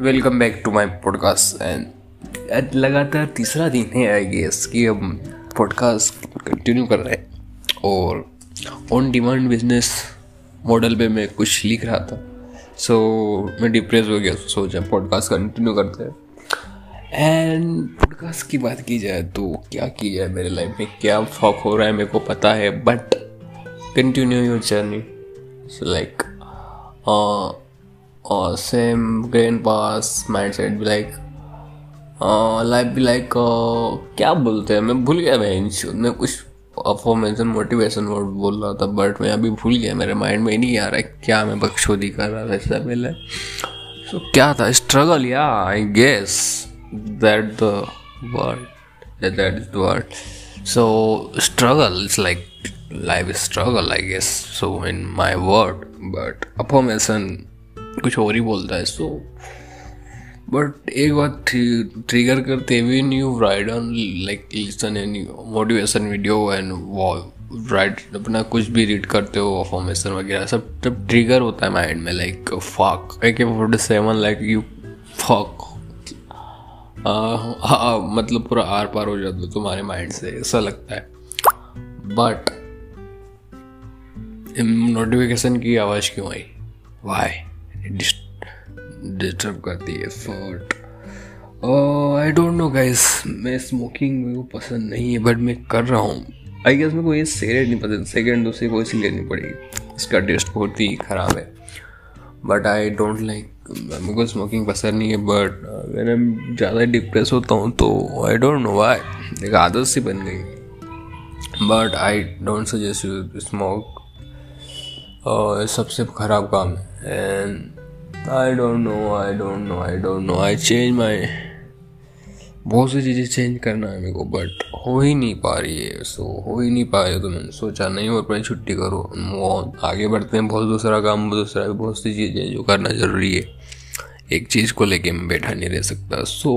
Welcome back to my podcast and लगातार तीसरा दिन है आई गेस कि हम पॉडकास्ट कंटिन्यू कर रहे हैं। और ऑन डिमांड बिज़नेस मॉडल पे मैं कुछ लिख रहा था। सो so, मैं डिप्रेस हो गया सोचा पॉडकास्ट कंटिन्यू करते हैं। एंड पॉडकास्ट की बात की जाए तो क्या की जाए मेरे लाइफ में? क्या फॉक हो रहा है मेरे को पता है but continue your journey like or same grain pass mindset be like life भी लाइक क्या बोलते हैं? मैं भूल गया मैं मैं कुछ परफॉर्मेंस मोटिवेशन वर्ड बोल रहा था बट मैं अभी भूल गया, मेरे माइंड में नहीं आ रहा है क्या मैं बख्शोदी कर रहा था इससे पहले। सो क्या था? स्ट्रगल या I guess that the word that is the word so struggle is like life struggle I guess so in my word but परफॉर्मेशन कुछ और ही बोलता है सो बट एक बात ट्रिगर करते हुए new ride on like listen any motivation video and write अपना कुछ भी रीड करते हो फॉर्मेशन वगैरह, सब तब ट्रिगर होता है माइंड में like fuck A K forty seven like you fuck मतलब पूरा आर पार हो जाता है तुम्हारे माइंड से, ऐसा लगता है। बट नोटिफिकेशन की आवाज़ क्यों आई? वाई डिस्टर्ब करती है फट आई डोंट नो गाइस मैं स्मोकिंग को पसंद नहीं है बट मैं कर रहा हूँ। आई गेस मेरे को ये सिगरेट नहीं पसंद। सेकेंड दूसरी को इसी लेनी पड़ेगी। इसका टेस्ट बहुत ही ख़राब है। बट आई डोंट लाइक मेरे को स्मोकिंग पसंद नहीं है बट अगर मैं ज़्यादा डिप्रेस होता हूँ तो आई डोंट नो वाई एक आदत सी बन गई। But I don't suggest you smoke सबसे ख़राब काम है। And I don't know I don't know I don't know I change my बहुत सी चीज़ें चेंज करना है मेरे को बट हो ही नहीं पा रही है सो हो ही नहीं पा रही है तो मैंने सोचा नहीं हो पाई छुट्टी करो। वो आगे बढ़ते हैं, बहुत दूसरा काम दूसरा, बहुत सी चीज़ें जो करना ज़रूरी है। एक चीज़ को लेके मैं बैठा नहीं रह सकता सो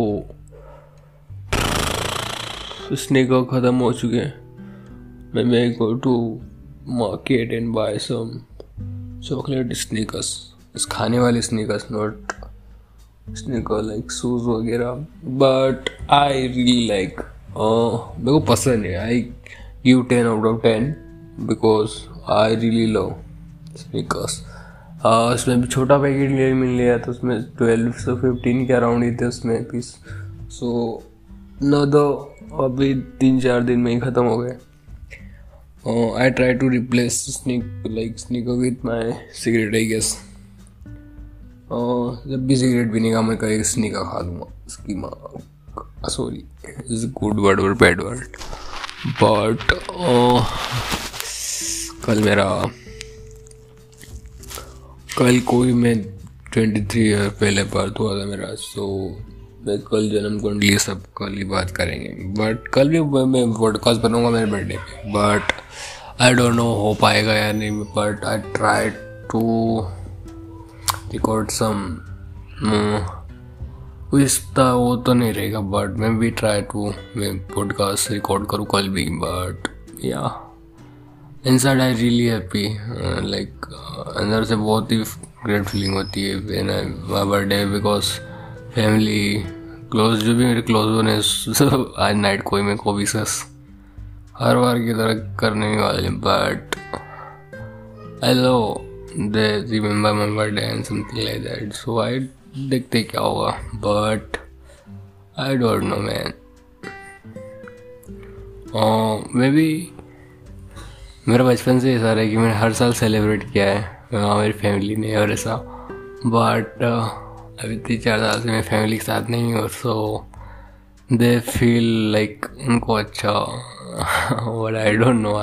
स्नेक ख़त्म हो चुके हैं। मैं मैं go to market and buy some chocolate Snickers खाने वाले Snickers not sneaker like shoes वगैरह। बट आई रियली लाइक मेरे को पसंद है। I give ten out of ten because I really love Snickers उसमें भी छोटा पैकेट ले, मिल लिया तो उसमें ट्वेल्व से फिफ्टीन के अराउंड ही थे उसमें पीस सो न दो अभी तीन चार दिन में ही ख़त्म हो गए। Uh, I try to replace sneak like sneaker with my cigarette I guess. Uh, जब भी सिगरेट पीने का मैं कहीं स्नीकर खा लूँगा। उसकी माँ सॉरी इज़ गुड वर्ड और बैड वर्ड बट कल मेरा कल कोई मैं ट्वेंटी थ्री ईयर पहले बर्थ हुआ था मेरा सो मैं कल जन्म कुंडली सब कल ही बात करेंगे। बट कल भी मैं पॉडकास्ट बनाऊँगा मेरे बर्थडे पे। बट आई डोंट नो हो पाएगा या नहीं but I try to record some वो तो नहीं रहेगा बट मैं भी ट्राई टू मैं पॉडकास्ट रिकॉर्ड करूँ कल भी बट या inside I really happy like अंदर से बहुत ही ग्रेट फीलिंग होती है when I birthday because family close जो भी मेरे क्लोज होने आज नाइट कोई में को भी सस हर बार की तरह करने वाले but hello they remember my birthday and something like that so I देखते क्या होगा? But I don't know man maybe मेरा बचपन से ऐसा रहा है कि मैंने हर साल सेलिब्रेट किया है। वहाँ मेरी फैमिली ने और ऐसा। बट अभी तीन चार साल से मेरी फैमिली के साथ नहीं और सो दे फील लाइक उनको अच्छा but I don't know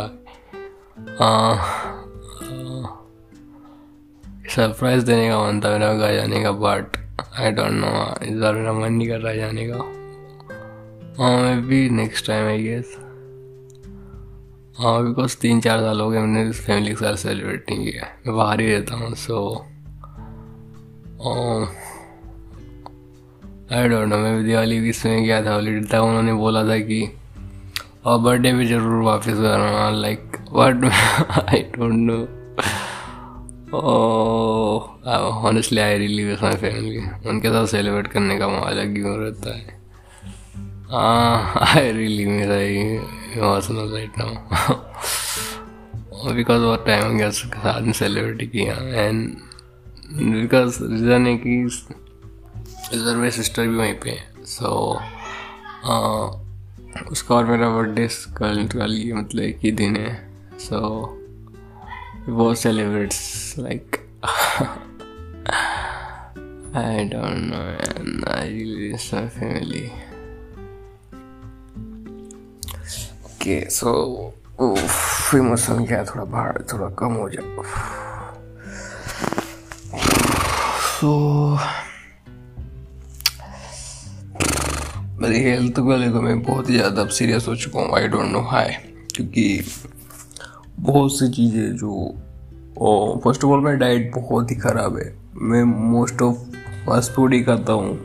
surprise देने का मन था मेरा घर जाने का बट आई डोंट नो इस बार मेरा मन नहीं कर रहा जाने का. हाँ maybe next time I guess हाँ बिकॉज़ तीन चार साल हो गए मैंने फैमिली के साथ सेलिब्रेट नहीं किया. मैं बाहर ही रहता हूँ सो आई डोंट नो मैं भी दिवाली भी इसमें गया था? हॉलीडे था उन्होंने बोला था कि और बर्थडे भी ज़रूर वापस करना like but I don't know honestly I really with my family उनके साथ सेलिब्रेट करने का अलग क्यों रहता है. आई रियली मेरा इमोशनल नाउ बिकॉज़ बहुत टाइम हो गया उसके साथ में सेलिब्रेट किया. एंड बिकॉज़ रीज़न है कि इधर मेरी सिस्टर भी वहीं पे है. सो so, uh, उसका और मेरा बर्थडे कल ये मतलब एक ही दिन है। सो वो celebrates like I don't know, man. I really miss my family. So मौसम क्या थोड़ा बाहर, थोड़ा कम हो जाए। सो मेरी हेल्थ को लेकर मैं बहुत ही ज़्यादा अब सीरियस हो चुका हूँ आई डोंट नो हाई क्योंकि बहुत सी चीज़ें जो फ़र्स्ट ऑफ़ ऑल मेरी डाइट बहुत ही ख़राब है। मैं मोस्ट ऑफ़ फास्ट फ़ूड ही खाता हूँ।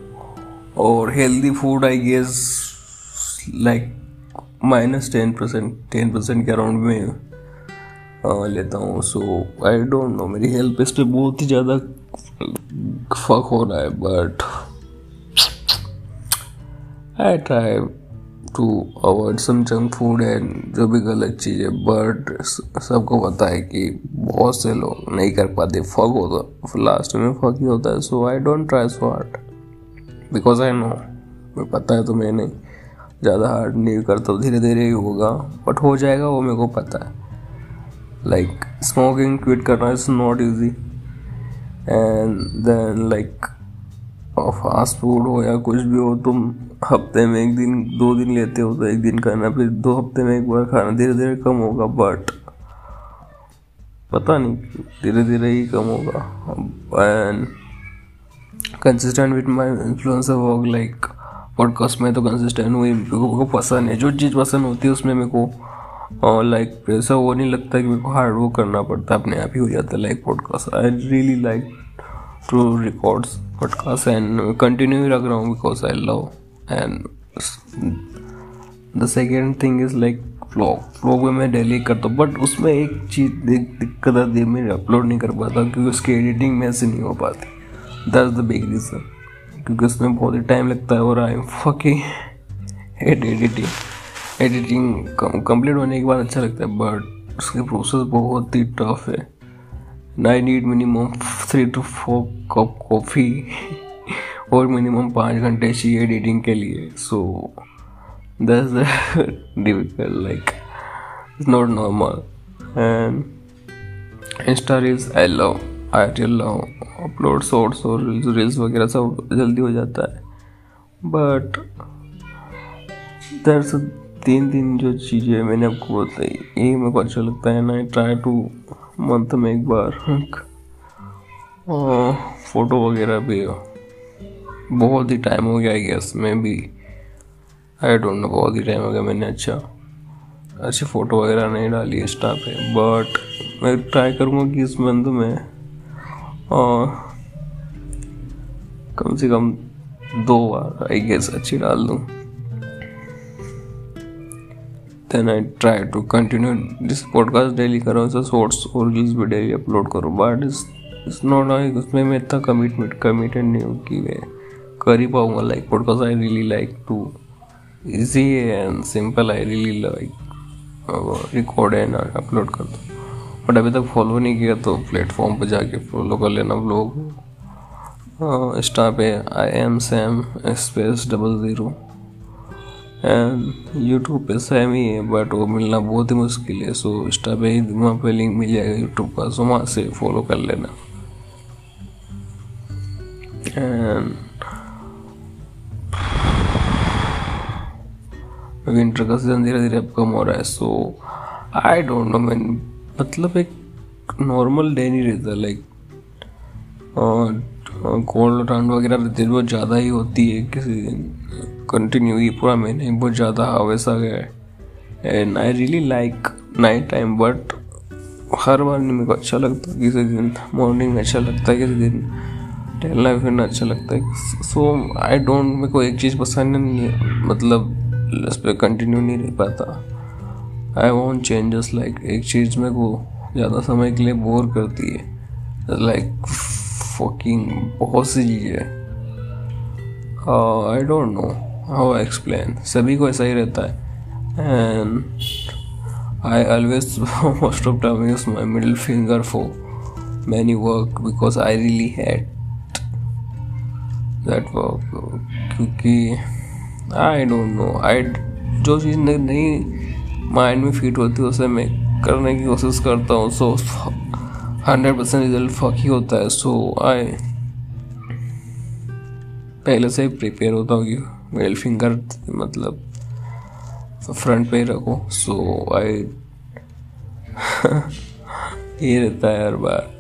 और healthy food I guess like minus ten percent ten percent के अराउंड में लेता हूँ। सो आई डोंट नो मेरी हेल्थ इस पर बहुत ही ज़्यादा फक हो रहा है but I try to avoid some junk food and जो भी गलत चीज़ है बट सबको पता है कि बहुत से लोग नहीं कर पाते। फक होता लास्ट में फक ही होता है so I don't try so hard because I know मैं पता है तो मैं नहीं, ज़्यादा हार्ड नहीं करता धीरे धीरे ही होगा बट हो जाएगा, वो मेरे को पता है। लाइक स्मोकिंग क्विट करना is not easy and then like fast food हो या कुछ भी हो, तुम हफ़्ते में एक दिन, दो दिन लेते हो तो एक दिन खाना, फिर दो हफ़्ते में एक बार खाना धीरे धीरे कम होगा बट पता नहीं धीरे धीरे ही कम होगा। And consistent with my influencer work like podcast में तो कंसिस्टेंट हुई को पसंद है, जो चीज़ पसंद होती है उसमें मेरे को लाइक ऐसा वो नहीं लगता कि मेरे को हार्ड वर्क करना पड़ता, अपने आप ही हो जाता है like podcast I really like podcast and continue रख रहा हूँ because I love and the second thing is like vlog vlog में मैं डेली करता हूँ बट उसमें एक चीज़ एक दिक्कत आती है मैं अपलोड नहीं कर पाता, क्योंकि उसकी एडिटिंग में से नहीं हो पाती। दैट्स द बिग रीज़न क्योंकि उसमें बहुत ही टाइम लगता है और I am fucking hate editing editing complete होने के बाद अच्छा लगता है बट उसके प्रोसेस बहुत ही टफ है। I need minimum three two four cup coffee और मिनिमम पाँच घंटे चाहिए एडिटिंग के लिए. So that's difficult like it's not normal and insta reels I love I real love upload shorts और रील्स वगैरह सब जल्दी हो जाता है. बट दैट्स तीन तीन जो चीज़ें मैंने आपको बताई यही मेरे को अच्छा लगता है. ना आई ट्राई टू मंथ में एक बार। फ़ोटो वगैरह भी बहुत ही टाइम हो गया आई गेस मैं भी आई डोंट नो बहुत ही टाइम हो गया मैंने अच्छा। अच्छी फ़ोटो वगैरह नहीं डाली इंस्टा पे बट मैं ट्राई करूँगा कि इस मंथ में आ, कम से कम दो बार आई गेस अच्छी डाल दूँ। Then I try to continue this podcast daily करो शॉर्ट्स और रील्स भी डेली अपलोड करो बट इस नॉट उसमें मैं इतना कमिटमेंट कमिटेड नहीं हूँ कि मैं कर ही पाऊँगा. Like podcast I really like to easy and simple I really like record and upload कर दो बट अभी तक फॉलो नहीं किया तो प्लेटफॉर्म पर जाके फॉलो कर लेना ब्लॉग इंस्टा पे I am Sam space double zero YouTube पे सेम ही है बट वो मिलना बहुत ही मुश्किल है सो इंस्टा पे ही वहाँ पे लिंक मिल जाएगा यूट्यूब का सो वहाँ से फॉलो कर लेना। विंटर का सीज़न धीरे धीरे अब कम हो रहा है so I don't know man मतलब एक नॉर्मल डे नहीं रहता लाइक कोल्ड ठंड वगैरह बहुत ज़्यादा ही होती है किसी दिन। कंटिन्यू ही पूरा महीने बहुत ज़्यादा वैसा गया है। And I really like night time but हर बार मेरे को अच्छा लगता है किसी दिन। मॉर्निंग में अच्छा लगता है किसी दिन। टहलना फिरना अच्छा लगता है। सो आई डोंट मेरे को एक चीज़ पसंद नहीं है। मतलब उस पर कंटिन्यू नहीं रह पाता। आई वॉन्ट चेंजेस लाइक एक चीज़ मेरे को ज़्यादा समय के लिए बोर करती है। लाइक फकिंग बहुत सी चीज़ें। I don't know how explain सभी को ऐसा ही रहता है। And I always most of time use my middle finger for many work because I really had that work क्योंकि आई डोंट नो आई जो चीज़ नहीं माइंड में फिट होती है, उसे मैं करने की कोशिश करता हूँ। So hundred percent result fuck ही होता है। सो आई पहले से ही प्रिपेयर होता हूँ कि मेल फिंगर मतलब फ्रंट पे ही रखो। सो आई ये रहता है हर बार।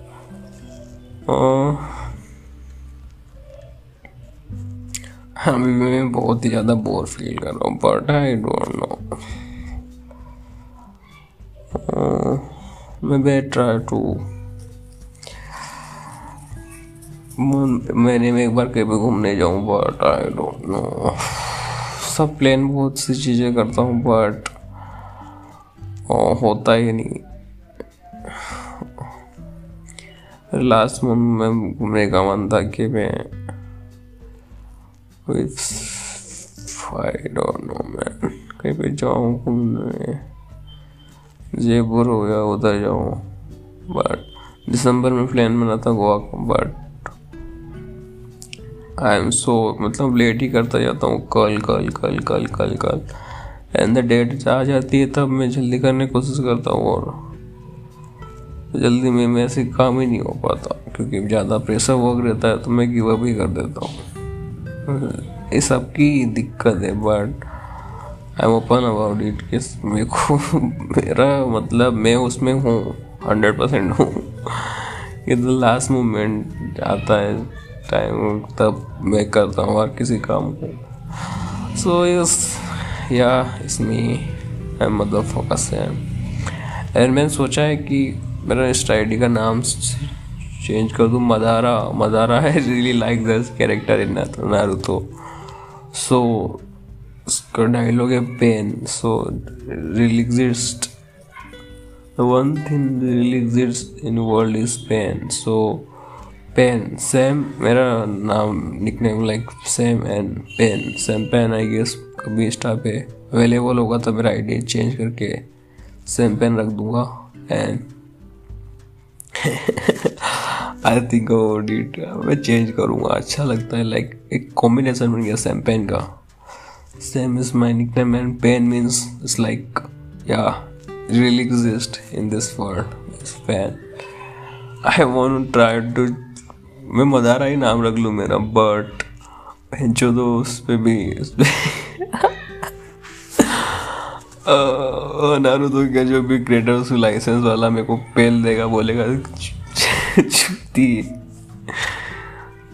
अभी मैं बहुत ही ज़्यादा बोर फील कर रहा हूँ बट आई डोंट नो मैं बे ट्राई टू मैंने में एक बार कहीं पे घूमने जाऊँ बट आई डोंट नो सब प्लान बहुत सी चीज़ें करता हूँ बट होता ही नहीं. लास्ट मंथ में घूमने का मन था कि मैं आई डोंट नो मैन कहीं पे जाऊँ घूमने. जयपुर हो गया, उधर जाऊँ. बट दिसंबर में प्लान बना था गोवा का बट आई एम सो मतलब लेट ही करता जाता हूँ। कल कल कल कल कल कल। एंड द डेट आ जाती है तब मैं जल्दी करने की कोशिश करता हूँ और जल्दी में मैं ऐसे काम ही नहीं हो पाता, क्योंकि ज़्यादा प्रेशर वर्क रहता है तो मैं गिव अप ही कर देता हूँ। ये सब की दिक्कत है but I am open about it कि मेरे को, मेरा मतलब मैं उसमें हूँ हंड्रेड परसेंट हूँ। ये तो लास्ट मोमेंट आता है। टाइम तब मैं करता हूँ और किसी काम को। सो यस या इसमें आई मतलब फोकस है एंड मैंने सोचा है कि मेरा इस आई का नाम चेंज कर दूँ। मदारा मदारा है really like this character in Naruto so उसका डायलॉग है Pain so real exist the one thing that really exists in the world Pain Sam मेरा नाम nickname like Sam and Pain Sam Pain I guess कभी Insta पे available होगा तो मेरा ID change करके सेम पेन रख दूँगा एंड आई थिंक अबाउट मैं चेंज करूँगा। अच्छा लगता है लाइक like, एक कॉम्बिनेशन बन गया सैम पेन का। Sam is my nickname and Pen means it's like yeah really exist in this world Pen I want try to मैं मदारा ही नाम रख लूँ मेरा बट जो दो उस पर भी उस पर नारू तो क्या जो भी क्रिएटर लाइसेंस वाला मेरे को पेल देगा, बोलेगा चुपती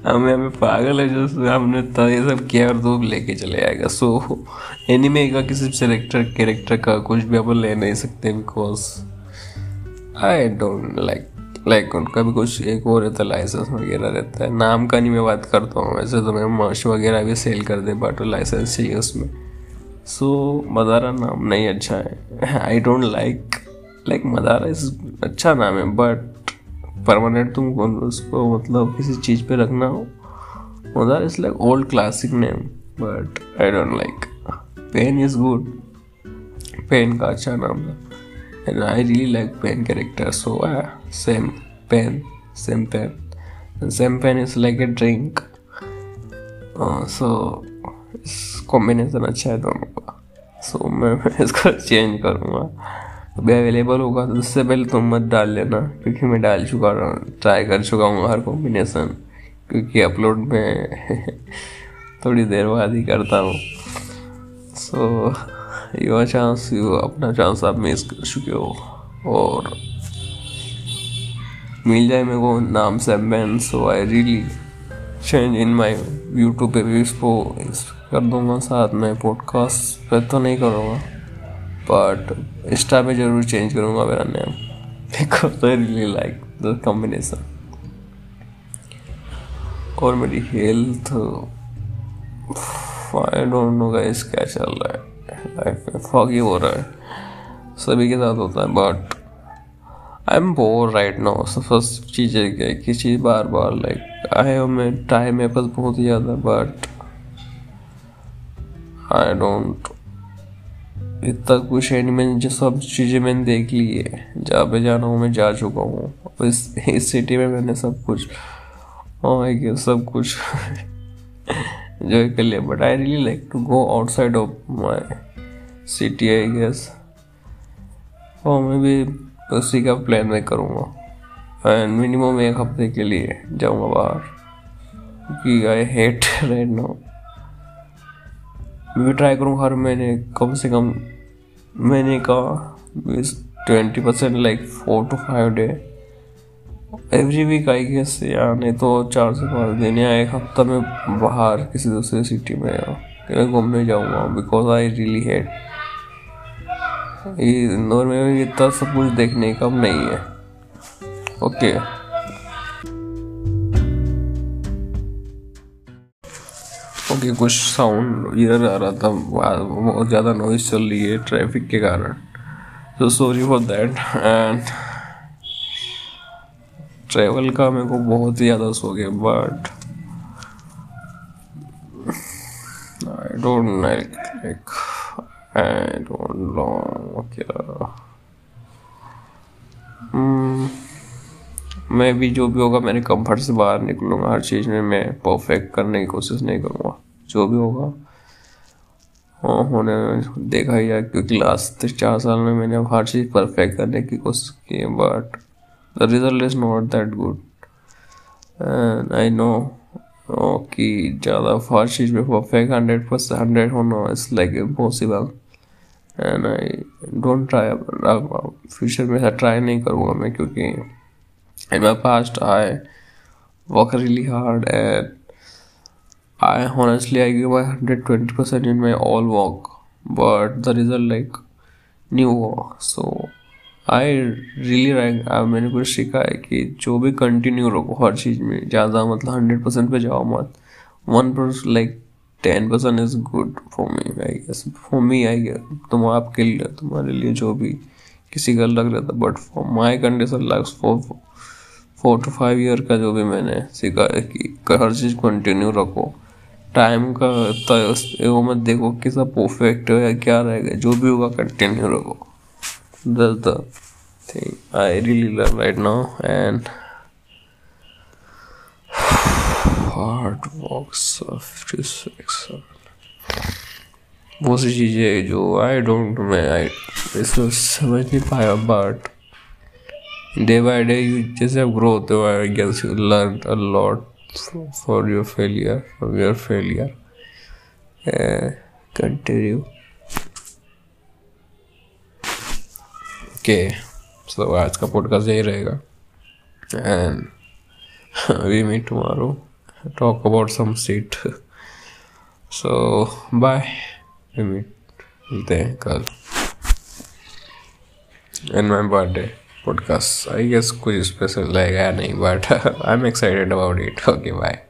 हमें हमें पागल है, जो हमने तो ये सब किया और तो लेके चले आएगा। सो एनिमे का किसी सेलेक्टर कैरेक्टर का कुछ भी अपन ले नहीं सकते because I don't like like उनका भी कुछ एक वो रहता है लाइसेंस वगैरह रहता है। नाम का नहीं मैं बात करता हूँ वैसे तो मैं मर्श वगैरह भी सेल कर दे बट लाइसेंस चाहिए उसमें। सो so, मदारा नाम नहीं अच्छा है। I don't like like Madara is अच्छा नाम है बट परमानेंट तुम कौन उसको मतलब किसी चीज़ पे रखना हो? Madara is like old classic name but I don't like Pain is good Pain का अच्छा नाम है and I really like Pain character so Sam Pain Sam Pain Sam Pain is like a drink so combination अच्छा है दोनों का। सो so, मैं इसको चेंज करूँगा। अभी अवेलेबल होगा तो उससे पहले तुम मत डाल लेना क्योंकि मैं डाल चुका ट्राई कर चुका हूँ हर कॉम्बिनेशन क्योंकि अपलोड में थोड़ी देर बाद ही करता हूँ। सो योर चांस यू अपना चांस आप मिस कर चुके हो। और मिल जाए मेरे को नाम से man so I really change in my YouTube पे भी इसको कर दूँगा साथ में पॉडकास्ट पे तो नहीं करूँगा बट इंस्टा पे ज़रूर चेंज करूँगा मेरा name because I really like the combination और मेरी health I don't know guys क्या चल रहा है। लाइफ में फॉगी हो रहा है। सभी के साथ होता है but I am bore right now first चीज़ है क्या कि चीज़ बार बार लाइक आई हैव मैं टाइम मेरे पास बहुत ही ज़्यादा बट आई डोंट इतना कुछ है नहीं, मैंने जो सब चीज़ें मैंने देख ली है। जहाँ पे जाना हूँ, मैं जा चुका हूँ। इस इस सिटी में मैंने सब कुछ आई गेस सब कुछ जो कर लिया। But I really like to go outside of my city I guess और मैं भी उसी का प्लान मैं करूँगा। एंड मिनिमम एक हफ़्ते के लिए जाऊँगा बाहर। क्योंकि आई हेट राइट नाउ मैं भी ट्राई करूँगा हर महीने। कम से कम महीने का twenty percent like four two five day every week I guess या नहीं तो चार से पाँच दिन या एक हफ़्ता में बाहर किसी दूसरे सिटी में घूमने जाऊँगा। Because I really hate Indore में इतना सब कुछ देखने का नहीं है। ओके। ओके, कुछ साउंड इधर आ रहा था। बहुत ज़्यादा नॉइज़ चल रही है ट्रैफ़िक के कारण। तो sorry for that and travel का मेरे को बहुत ही ज़्यादा सो गया but I don't like like I don't know क्या hmm, मैं भी जो भी होगा मेरे कंफर्ट से बाहर निकलूँगा। हर चीज़ में मैं परफेक्ट करने की कोशिश नहीं करूँगा। जो भी होगा हाँ होने देखा ही है क्योंकि लास्ट चार साल में मैंने हर चीज़ परफेक्ट करने की कोशिश की है but the result is not that good and I know कि ज़्यादा हर चीज़ में परफेक्ट हंड्रेड परसेंट हंड्रेड होना is like impossible and I don't try future में ऐसा ट्राई नहीं करूँगा मैं क्योंकि in my past I work really hard and I honestly, I give my 120% in my all work, but the result like new so I really मैंने कुछ सीखा है कि जो भी कंटिन्यू रखो हर चीज़ में, ज़्यादा मतलब हंड्रेड परसेंट पे जाओ मत। One percent like ten percent is good for me I guess for me I guess तुम आपके लिए, तुम्हारे लिए जो भी किसी का लग रहा था but for my condition like for four two five year का जो भी मैंने सीखा है कि हर चीज़ कंटिन्यू रखो। टाइम का वो मत देखो कि सब परफेक्ट है या क्या रहेगा, जो भी होगा कंटिन्यू रखो। This the thing I really love right now and hard six वो सी चीज़ें जो आई डोंट मैं आई इसको समझ नहीं पाया but day by day you जैसे आप ग्रो होते हो I guess you learn a lot for your failure for your failure continue okay so आज का पॉडकास्ट यही रहेगा। And we meet tomorrow talk about some seat so, bye. We meet हैं कल. In my birthday podcast I guess कुछ special रहेगा नहीं I am excited about it okay bye